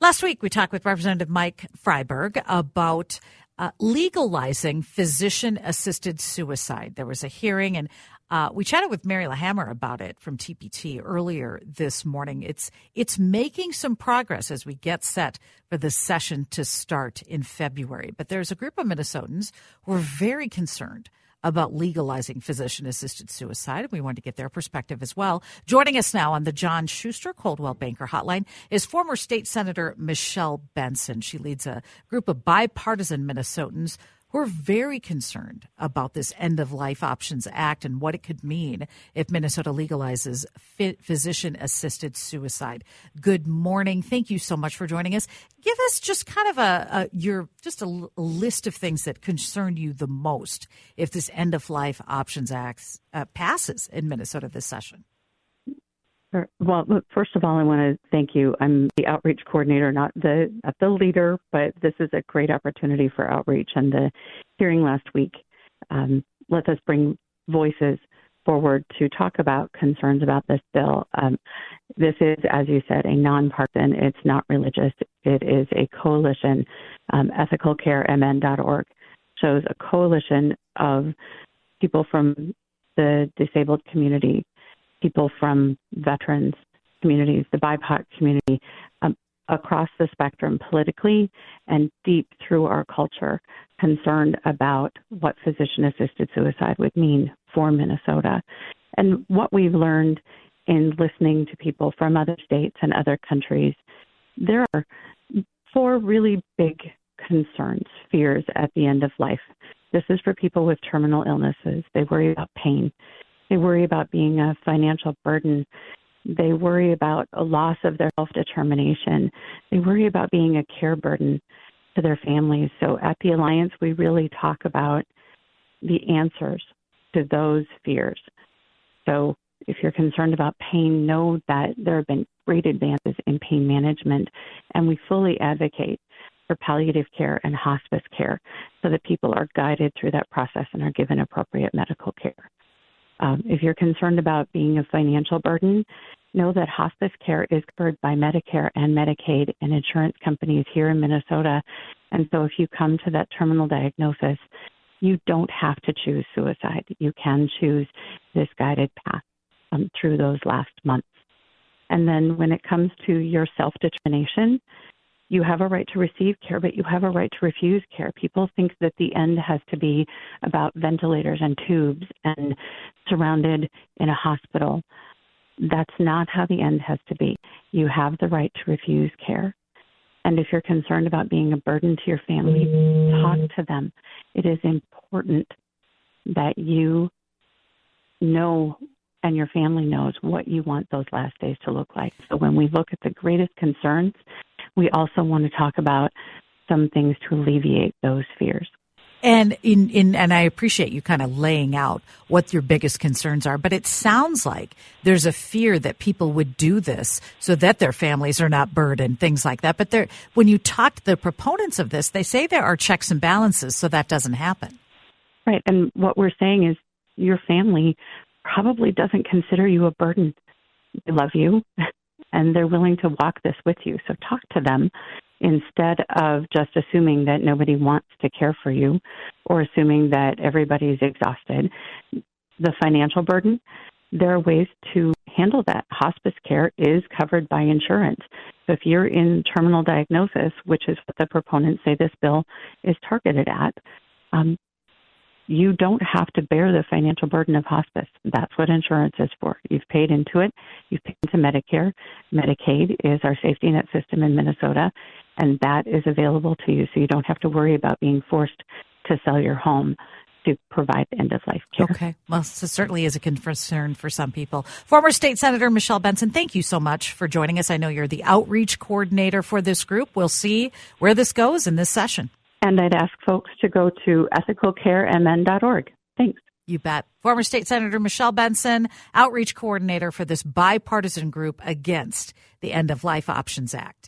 Last week, we talked with Representative Mike Freiberg about uh, legalizing physician assisted suicide. There was a hearing, and uh, we chatted with Mary LaHammer about it from TPT earlier this morning. It's it's making some progress as we get set for the session to start in February. But there's a group of Minnesotans who are very concerned about legalizing physician assisted suicide. We wanted to get their perspective as well. Joining us now on the John Schuster Coldwell Banker Hotline is former state senator Michelle Benson. She leads a group of bipartisan Minnesotans we're very concerned about this End of Life Options Act and what it could mean if Minnesota legalizes physician assisted suicide. Good morning. Thank you so much for joining us. Give us just kind of a, a your just a, list of things that concern you the most if this End of Life Options Act uh, passes in Minnesota this session. Well, first of all, I want to thank you. I'm the outreach coordinator, not the not the leader, but this is a great opportunity for outreach. And the hearing last week um, us bring voices forward to talk about concerns about this bill. Um, this is, as you said, a nonpartisan. It's not religious. It is a coalition. Um, ethicalcaremn.org shows a coalition of people from the disabled community people from veterans communities, the BIPOC community, um, across the spectrum politically and deep through our culture, concerned about what physician assisted suicide would mean for Minnesota. And what we've learned in listening to people from other states and other countries, there are four really big concerns, fears at the end of life. This is for people with terminal illnesses. They worry about pain. They worry about being a financial burden. They worry about a loss of their self determination. They worry about being a care burden to their families. So at the Alliance, we really talk about the answers to those fears. So if you're concerned about pain, know that there have been great advances in pain management, and we fully advocate for palliative care and hospice care so that people are guided through that process and are given appropriate medical care. Um, if you're concerned about being a financial burden, know that hospice care is covered by Medicare and Medicaid and insurance companies here in Minnesota. And so if you come to that terminal diagnosis, you don't have to choose suicide. You can choose this guided path um, through those last months. And then when it comes to your self determination, you have a right to receive care, but you have a right to refuse care. People think that the end has to be about ventilators and tubes and surrounded in a hospital. That's not how the end has to be. You have the right to refuse care. And if you're concerned about being a burden to your family, talk to them. It is important that you know and your family knows what you want those last days to look like. So when we look at the greatest concerns, we also want to talk about some things to alleviate those fears. And in, in and I appreciate you kind of laying out what your biggest concerns are, but it sounds like there's a fear that people would do this so that their families are not burdened, things like that. But there, when you talk to the proponents of this, they say there are checks and balances so that doesn't happen. Right. And what we're saying is your family probably doesn't consider you a burden. They love you and they're willing to walk this with you. So talk to them instead of just assuming that nobody wants to care for you or assuming that everybody's exhausted. the financial burden, there are ways to handle that. Hospice care is covered by insurance. So if you're in terminal diagnosis, which is what the proponents say this bill is targeted at, um, you don't have to bear the financial burden of hospice. That's what insurance is for. You've paid into it. You've paid into Medicare. Medicaid is our safety net system in Minnesota, and that is available to you. So you don't have to worry about being forced to sell your home to provide end of life care. Okay. Well, this certainly is a concern for some people. Former State Senator Michelle Benson, thank you so much for joining us. I know you're the outreach coordinator for this group. We'll see where this goes in this session. And I'd ask folks to go to ethicalcaremn.org. Thanks. You bet. Former State Senator Michelle Benson, outreach coordinator for this bipartisan group against the End of Life Options Act.